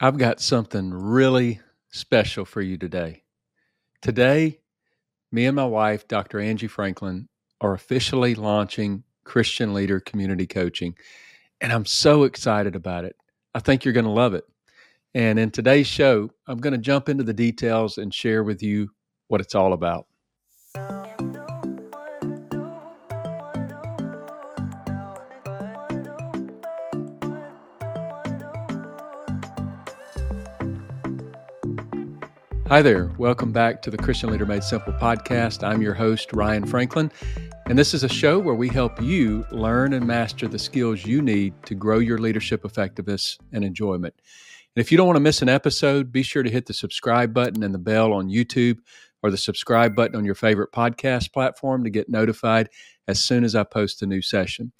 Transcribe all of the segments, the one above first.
I've got something really special for you today. Today, me and my wife, Dr. Angie Franklin, are officially launching Christian Leader Community Coaching, and I'm so excited about it. I think you're going to love it. And in today's show, I'm going to jump into the details and share with you what it's all about. Hi there. Welcome back to the Christian Leader Made Simple podcast. I'm your host, Ryan Franklin, and this is a show where we help you learn and master the skills you need to grow your leadership effectiveness and enjoyment. And if you don't want to miss an episode, be sure to hit the subscribe button and the bell on YouTube or the subscribe button on your favorite podcast platform to get notified as soon as I post a new session.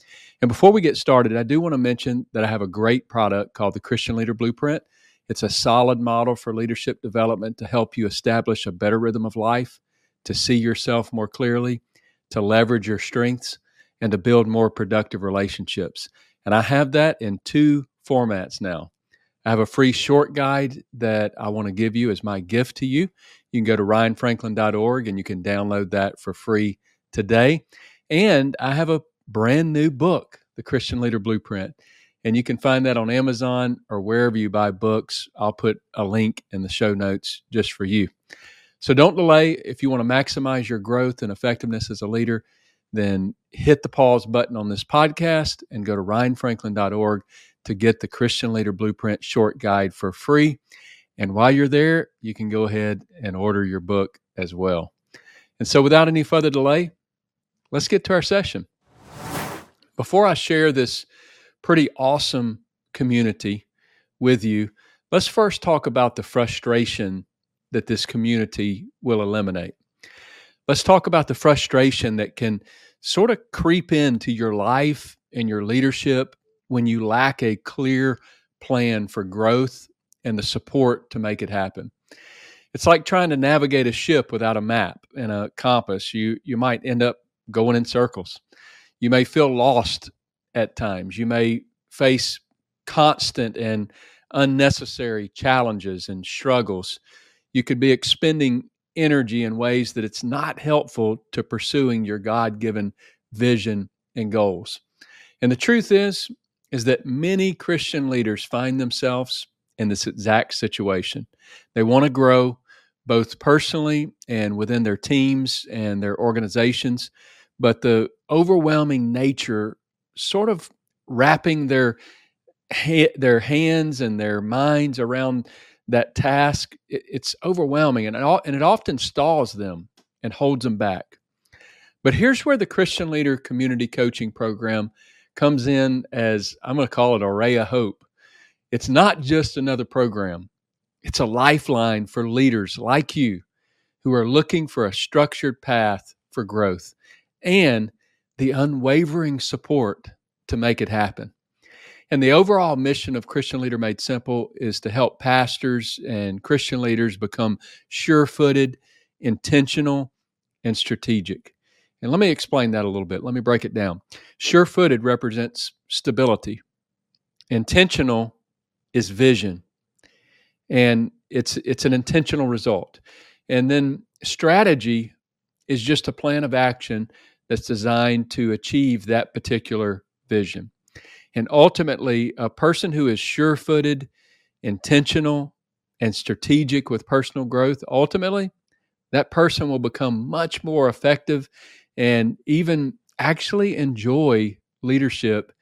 And before we get started, I do want to mention that I have a great product called the Christian Leader Blueprint. It's a solid model for leadership development to help you establish a better rhythm of life, to see yourself more clearly, to leverage your strengths, and to build more productive relationships. And I have that in two formats now. I have a free short guide that I want to give you as my gift to you. You can go to ryanfranklin.org and you can download that for free today. And I have a brand new book, The Christian Leader Blueprint. And you can find that on Amazon or wherever you buy books. I'll put a link in the show notes just for you. So don't delay. If you want to maximize your growth and effectiveness as a leader, then hit the pause button on this podcast and go to ryanfranklin.org to get the Christian Leader Blueprint short guide for free. And while you're there, you can go ahead and order your book as well. And so, without any further delay, let's get to our session. Before I share this pretty awesome community with you. Let's first talk about the frustration that this community will eliminate. Let's talk about the frustration that can sort of creep into your life and your leadership when you lack a clear plan for growth and the support to make it happen. It's like trying to navigate a ship without a map and a compass. You you might end up going in circles. You may feel lost at times. You may face constant and unnecessary challenges and struggles. You could be expending energy in ways that it's not helpful to pursuing your God given vision and goals. And the truth is, is that many Christian leaders find themselves in this exact situation. They want to grow both personally and within their teams and their organizations, but the overwhelming nature sort of wrapping their their hands and their minds around that task it, it's overwhelming and it, and it often stalls them and holds them back. But here's where the christian leader community coaching program comes in as i'm going to call it a ray of hope. It's not just another program. It's a lifeline for leaders like you who are looking for a structured path for growth and the unwavering support to make it happen. And the overall mission of Christian Leader Made Simple is to help pastors and Christian leaders become sure footed, intentional, and strategic. And let me explain that a little bit. Let me break it down. Sure footed represents stability, intentional is vision, and it's, it's an intentional result. And then strategy is just a plan of action that's designed to achieve that particular vision. And ultimately, a person who is sure footed, intentional, and strategic with personal growth, ultimately, that person will become much more effective and even actually enjoy leadership,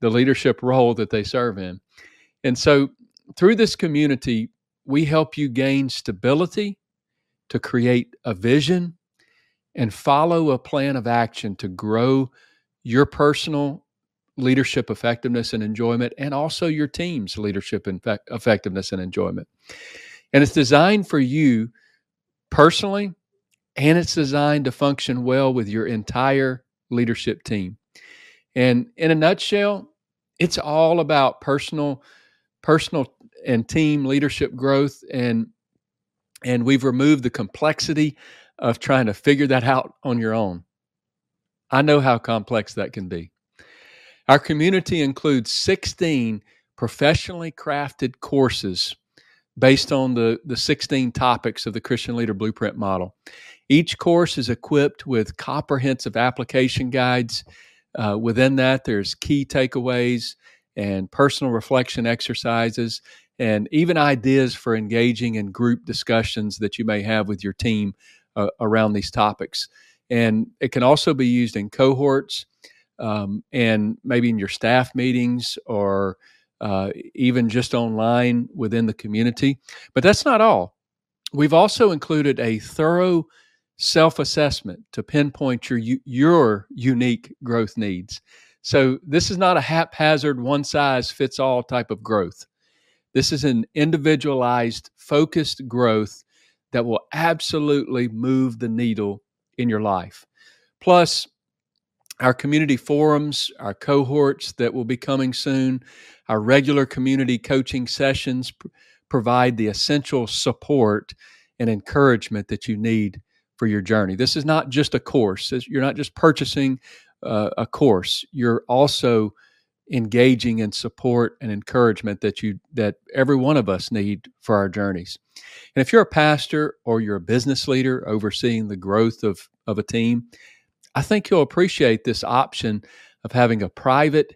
the leadership role that they serve in. And so, through this community, we help you gain stability to create a vision and follow a plan of action to grow your personal leadership effectiveness and enjoyment, and also your team's leadership effectiveness and enjoyment. And it's designed for you personally, and it's designed to function well with your entire leadership team. And in a nutshell, it's all about personal, personal and team leadership growth and and we've removed the complexity of trying to figure that out on your own. I know how complex that can be. Our community includes 16 professionally crafted courses based on the, the 16 topics of the Christian Leader Blueprint model. Each course is equipped with comprehensive application guides. Uh, within that, there's key takeaways and personal reflection exercises, and even ideas for engaging in group discussions that you may have with your team uh, around these topics. And it can also be used in cohorts um, and maybe in your staff meetings or uh, even just online within the community. But that's not all. We've also included a thorough self assessment to pinpoint your your unique growth needs. So this is not a haphazard one size fits all type of growth. This is an individualized, focused growth that will absolutely move the needle in your life. Plus, our community forums, our cohorts that will be coming soon, our regular community coaching sessions pr- provide the essential support and encouragement that you need for your journey. This is not just a course. You're not just purchasing uh, a course. You're also engaging in support and encouragement that you that every one of us need for our journeys. And if you're a pastor or you're a business leader overseeing the growth of of a team, I think you'll appreciate this option of having a private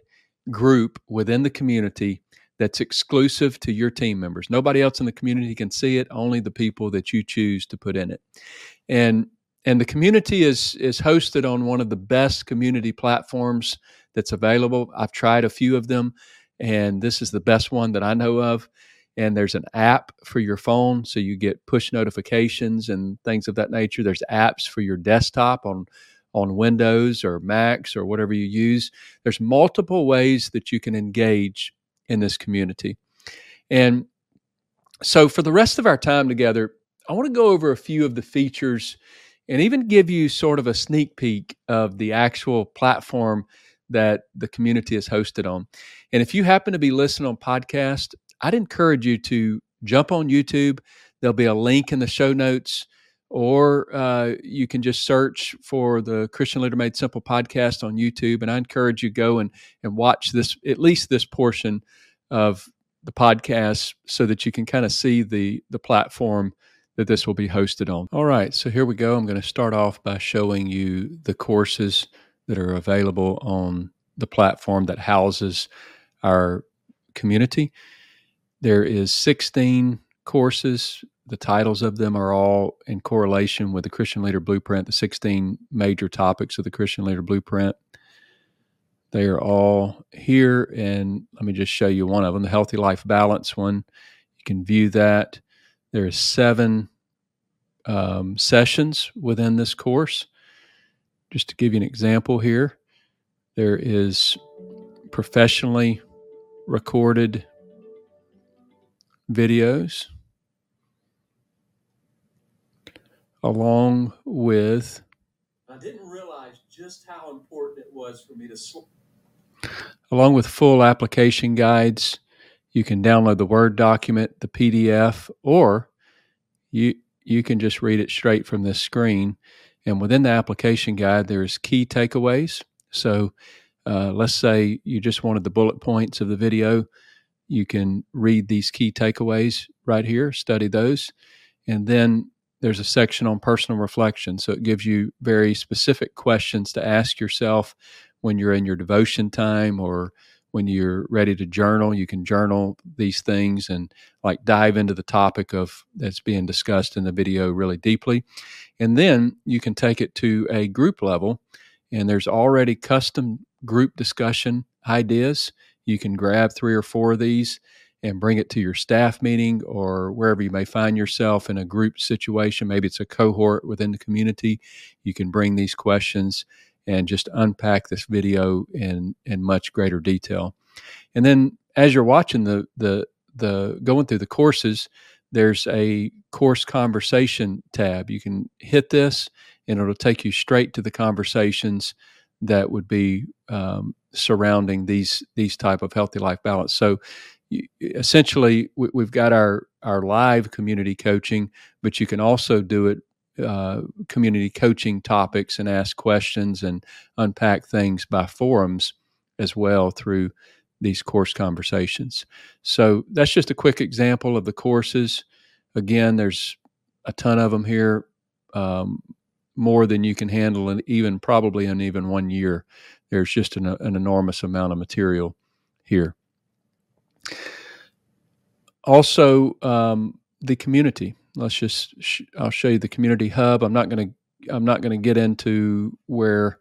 group within the community that's exclusive to your team members. Nobody else in the community can see it, only the people that you choose to put in it. And and the community is is hosted on one of the best community platforms that's available. I've tried a few of them and this is the best one that I know of. And there's an app for your phone so you get push notifications and things of that nature. There's apps for your desktop on on Windows or Macs or whatever you use. There's multiple ways that you can engage in this community. And so for the rest of our time together, I want to go over a few of the features and even give you sort of a sneak peek of the actual platform that the community is hosted on. And if you happen to be listening on podcast, I'd encourage you to jump on YouTube. There'll be a link in the show notes or uh, you can just search for the Christian Leader Made Simple podcast on YouTube. And I encourage you go and and watch this at least this portion of the podcast so that you can kind of see the the platform that this will be hosted on. All right, so here we go. I'm going to start off by showing you the courses that are available on the platform that houses our community. There is 16 courses the titles of them are all in correlation with the Christian Leader Blueprint, the 16 major topics of the Christian Leader Blueprint. They are all here, and let me just show you one of them the Healthy Life Balance one. You can view that. There are seven um, sessions within this course. Just to give you an example here, there is professionally recorded videos along with. I didn't realize just how important it was for me to. Sw- along with full application guides, you can download the Word document, the PDF, or you you can just read it straight from this screen. And within the application guide, there's key takeaways. So uh, let's say you just wanted the bullet points of the video. You can read these key takeaways right here, study those, and then there's a section on personal reflection. So it gives you very specific questions to ask yourself when you're in your devotion time or when you're ready to journal. You can journal these things and like dive into the topic of that's being discussed in the video really deeply. And then you can take it to a group level and there's already custom group discussion ideas. You can grab three or four of these and bring it to your staff meeting or wherever you may find yourself in a group situation. Maybe it's a cohort within the community. You can bring these questions and just unpack this video in in much greater detail. And then as you're watching the the the going through the courses, there's a course conversation tab. You can hit this and it'll take you straight to the conversations that would be um, surrounding these these type of healthy life balance. So essentially we, have got our our live community coaching, but you can also do it uh, community coaching topics and ask questions and unpack things by forums as well through these course conversations. So that's just a quick example of the courses. Again, there's a ton of them here, um, more than you can handle, and even probably in even one year. There's just an, an enormous amount of material here. Also, um, the community. Let's just sh- I'll show you the community hub. I'm not going to I'm not going to get into where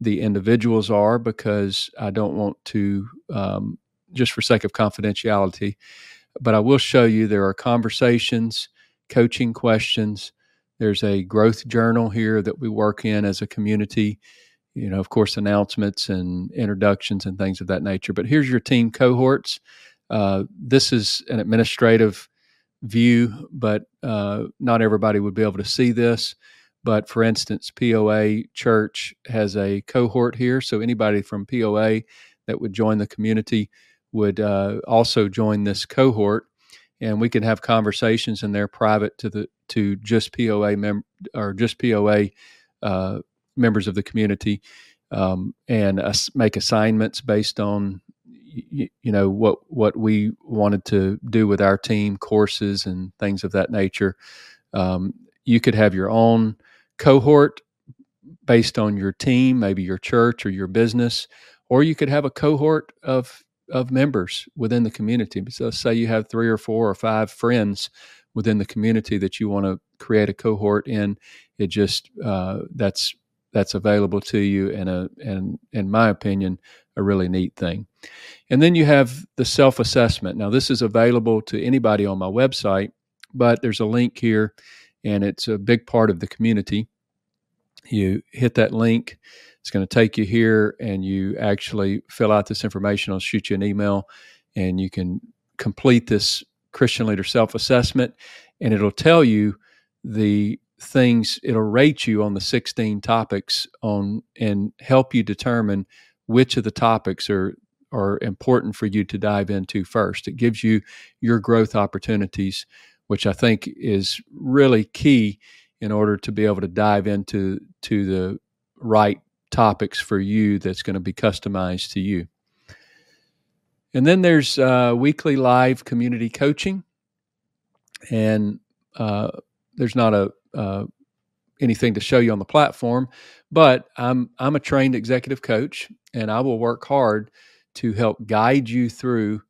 the individuals are because I don't want to um, just for sake of confidentiality. But I will show you there are conversations, coaching questions. There's a growth journal here that we work in as a community. You know, of course, announcements and introductions and things of that nature. But here's your team cohorts. Uh, this is an administrative view, but uh, not everybody would be able to see this. But for instance, POA Church has a cohort here. So anybody from POA that would join the community would uh, also join this cohort. And we can have conversations in there private to the to just POA mem- or just POA uh, members of the community, um, and make assignments based on you, you know what what we wanted to do with our team, courses and things of that nature. Um, you could have your own cohort based on your team, maybe your church or your business, or you could have a cohort of of members within the community. So, say you have three or four or five friends within the community that you want to create a cohort in. It just uh, that's that's available to you, and a and in my opinion, a really neat thing. And then you have the self assessment. Now, this is available to anybody on my website, but there's a link here, and it's a big part of the community. You hit that link, it's going to take you here, and you actually fill out this information. I'll shoot you an email, and you can complete this Christian leader self assessment, and it'll tell you the things it'll rate you on the 16 topics on and help you determine which of the topics are are important for you to dive into first. It gives you your growth opportunities, which I think is really key in order to be able to dive into to the right topics for you that's going to be customized to you. And then there's uh, weekly live community coaching, and uh, there's not a uh, anything to show you on the platform, but I'm I'm a trained executive coach, and I will work hard to help guide you through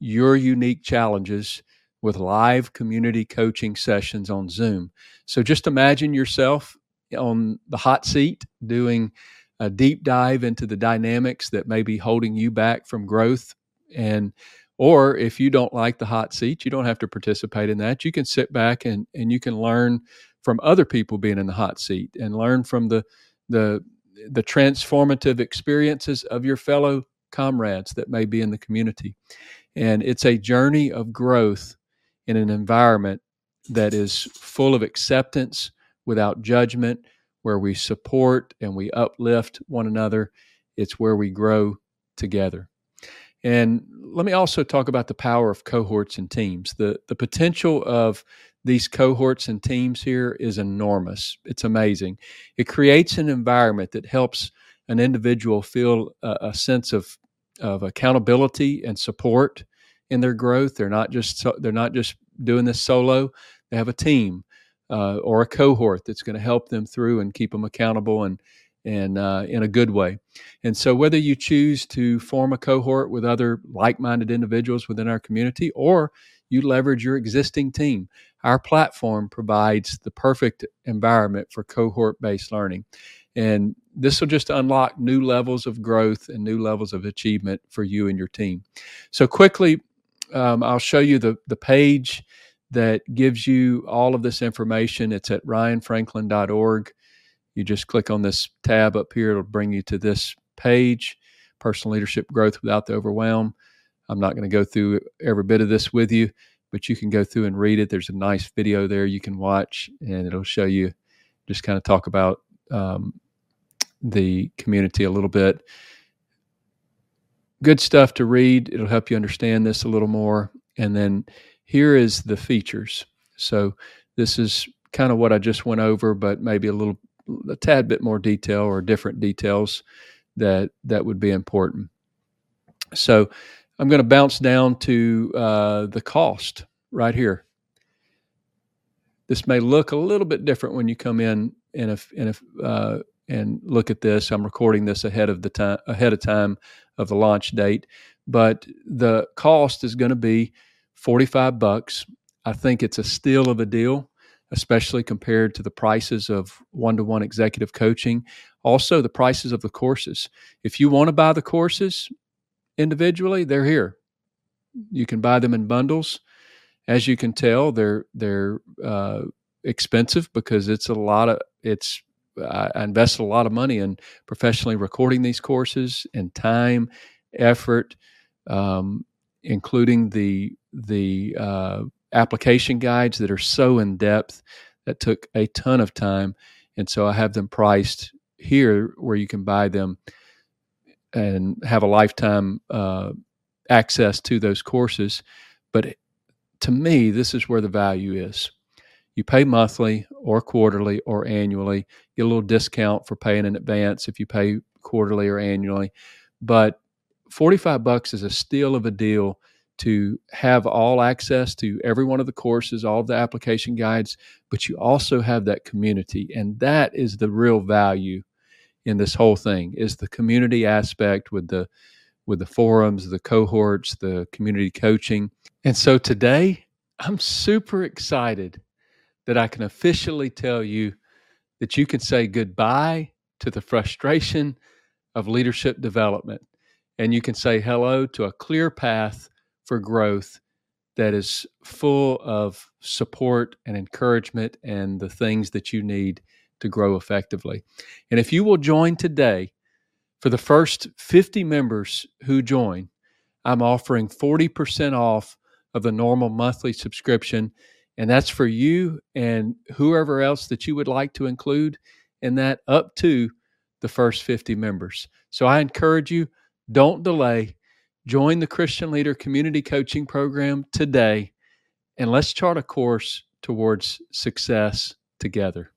your unique challenges with live community coaching sessions on Zoom. So just imagine yourself on the hot seat doing a deep dive into the dynamics that may be holding you back from growth and or if you don't like the hot seat you don't have to participate in that you can sit back and and you can learn from other people being in the hot seat and learn from the the the transformative experiences of your fellow comrades that may be in the community. And it's a journey of growth in an environment that is full of acceptance without judgment, where we support and we uplift one another. It's where we grow together. And let me also talk about the power of cohorts and teams. The, the potential of these cohorts and teams here is enormous. It's amazing. It creates an environment that helps an individual feel a, a sense of of accountability and support in their growth. They're not just they're not just doing this solo. They have a team uh, or a cohort that's going to help them through and keep them accountable and and uh, in a good way. And so, whether you choose to form a cohort with other like-minded individuals within our community, or you leverage your existing team, our platform provides the perfect environment for cohort-based learning. And this will just unlock new levels of growth and new levels of achievement for you and your team. So, quickly, um, I'll show you the, the page that gives you all of this information. It's at ryanfranklin.org. You just click on this tab up here, it'll bring you to this page Personal Leadership Growth Without the Overwhelm. I'm not going to go through every bit of this with you, but you can go through and read it. There's a nice video there you can watch, and it'll show you just kind of talk about um, the community a little bit. Good stuff to read. It'll help you understand this a little more. And then here is the features. So this is kind of what I just went over, but maybe a little, a tad bit more detail or different details that that would be important. So I'm going to bounce down to uh, the cost right here. This may look a little bit different when you come in in a, in a uh, and look at this. I'm recording this ahead of the time ahead of time of the launch date, but the cost is going to be 45 bucks. I think it's a steal of a deal, especially compared to the prices of one-to-one executive coaching. Also, the prices of the courses. If you want to buy the courses individually, they're here. You can buy them in bundles. As you can tell, they're they're uh, expensive because it's a lot of it's I invested a lot of money in professionally recording these courses and time, effort, um, including the the uh, application guides that are so in depth that took a ton of time, and so I have them priced here where you can buy them and have a lifetime uh, access to those courses. But to me, this is where the value is. You pay monthly or quarterly or annually. Get a little discount for paying in advance if you pay quarterly or annually. But 45 bucks is a steal of a deal to have all access to every one of the courses, all of the application guides, but you also have that community. And that is the real value in this whole thing is the community aspect with the with the forums, the cohorts, the community coaching. And so today I'm super excited that I can officially tell you that you can say goodbye to the frustration of leadership development and you can say hello to a clear path for growth that is full of support and encouragement and the things that you need to grow effectively. And if you will join today, for the first 50 members who join, I'm offering 40% off of the normal monthly subscription and that's for you and whoever else that you would like to include in that up to the first 50 members. So I encourage you, don't delay. Join the Christian Leader Community Coaching Program today, and let's chart a course towards success together.